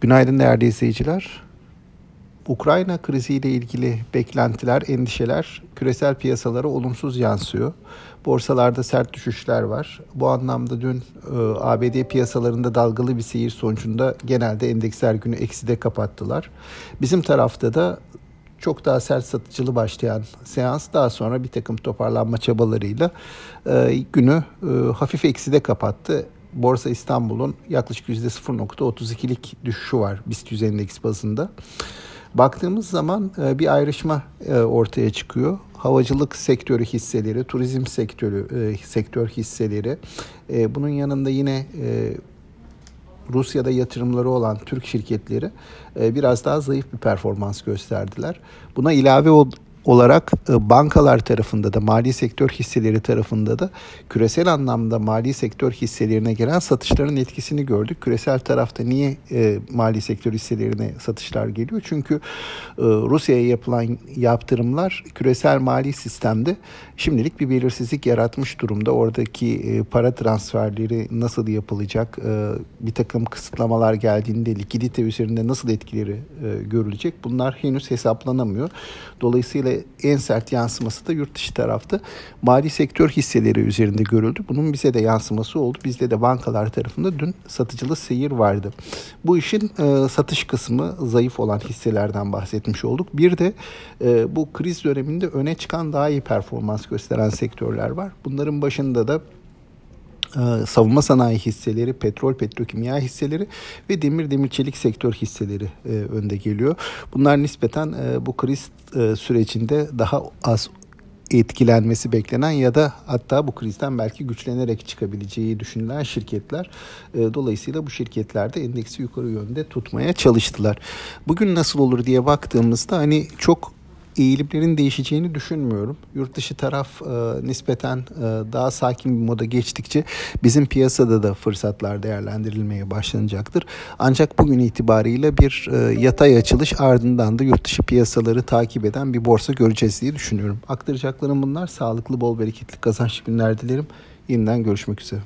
Günaydın değerli izleyiciler. Ukrayna kriziyle ilgili beklentiler, endişeler küresel piyasalara olumsuz yansıyor. Borsalarda sert düşüşler var. Bu anlamda dün e, ABD piyasalarında dalgalı bir seyir sonucunda genelde endeksler günü ekside kapattılar. Bizim tarafta da çok daha sert satıcılı başlayan seans daha sonra bir takım toparlanma çabalarıyla e, günü e, hafif ekside kapattı. Borsa İstanbul'un yaklaşık %0.32'lik düşüşü var BIST 100 endeks bazında. Baktığımız zaman e, bir ayrışma e, ortaya çıkıyor. Havacılık sektörü hisseleri, turizm sektörü e, sektör hisseleri, bunun yanında yine Rusya'da yatırımları olan Türk şirketleri biraz daha zayıf bir performans gösterdiler. Buna ilave olarak e, bankalar tarafında da mali sektör hisseleri tarafında da küresel anlamda mali sektör hisselerine gelen satışların etkisini gördük. Küresel tarafta niye e, mali sektör hisselerine satışlar geliyor? Çünkü e, Rusya'ya yapılan yaptırımlar küresel mali sistemde şimdilik bir belirsizlik yaratmış durumda. Oradaki e, para transferleri nasıl yapılacak? E, bir takım kısıtlamalar geldiğinde likidite üzerinde nasıl etkileri e, görülecek? Bunlar henüz hesaplanamıyor. Dolayısıyla en sert yansıması da yurt dışı tarafta mali sektör hisseleri üzerinde görüldü. Bunun bize de yansıması oldu. Bizde de bankalar tarafında dün satıcılı seyir vardı. Bu işin e, satış kısmı zayıf olan hisselerden bahsetmiş olduk. Bir de e, bu kriz döneminde öne çıkan daha iyi performans gösteren sektörler var. Bunların başında da savunma sanayi hisseleri, petrol, petrokimya hisseleri ve demir demir çelik sektör hisseleri e, önde geliyor. Bunlar nispeten e, bu kriz e, sürecinde daha az etkilenmesi beklenen ya da hatta bu krizden belki güçlenerek çıkabileceği düşünülen şirketler. E, dolayısıyla bu şirketler de endeksi yukarı yönde tutmaya çalıştılar. Bugün nasıl olur diye baktığımızda hani çok eğilimlerin değişeceğini düşünmüyorum. Yurt dışı taraf e, nispeten e, daha sakin bir moda geçtikçe bizim piyasada da fırsatlar değerlendirilmeye başlanacaktır. Ancak bugün itibariyle bir e, yatay açılış ardından da yurt dışı piyasaları takip eden bir borsa göreceğiz diye düşünüyorum. Aktaracaklarım bunlar. Sağlıklı, bol bereketli, kazançlı günler dilerim. Yeniden görüşmek üzere.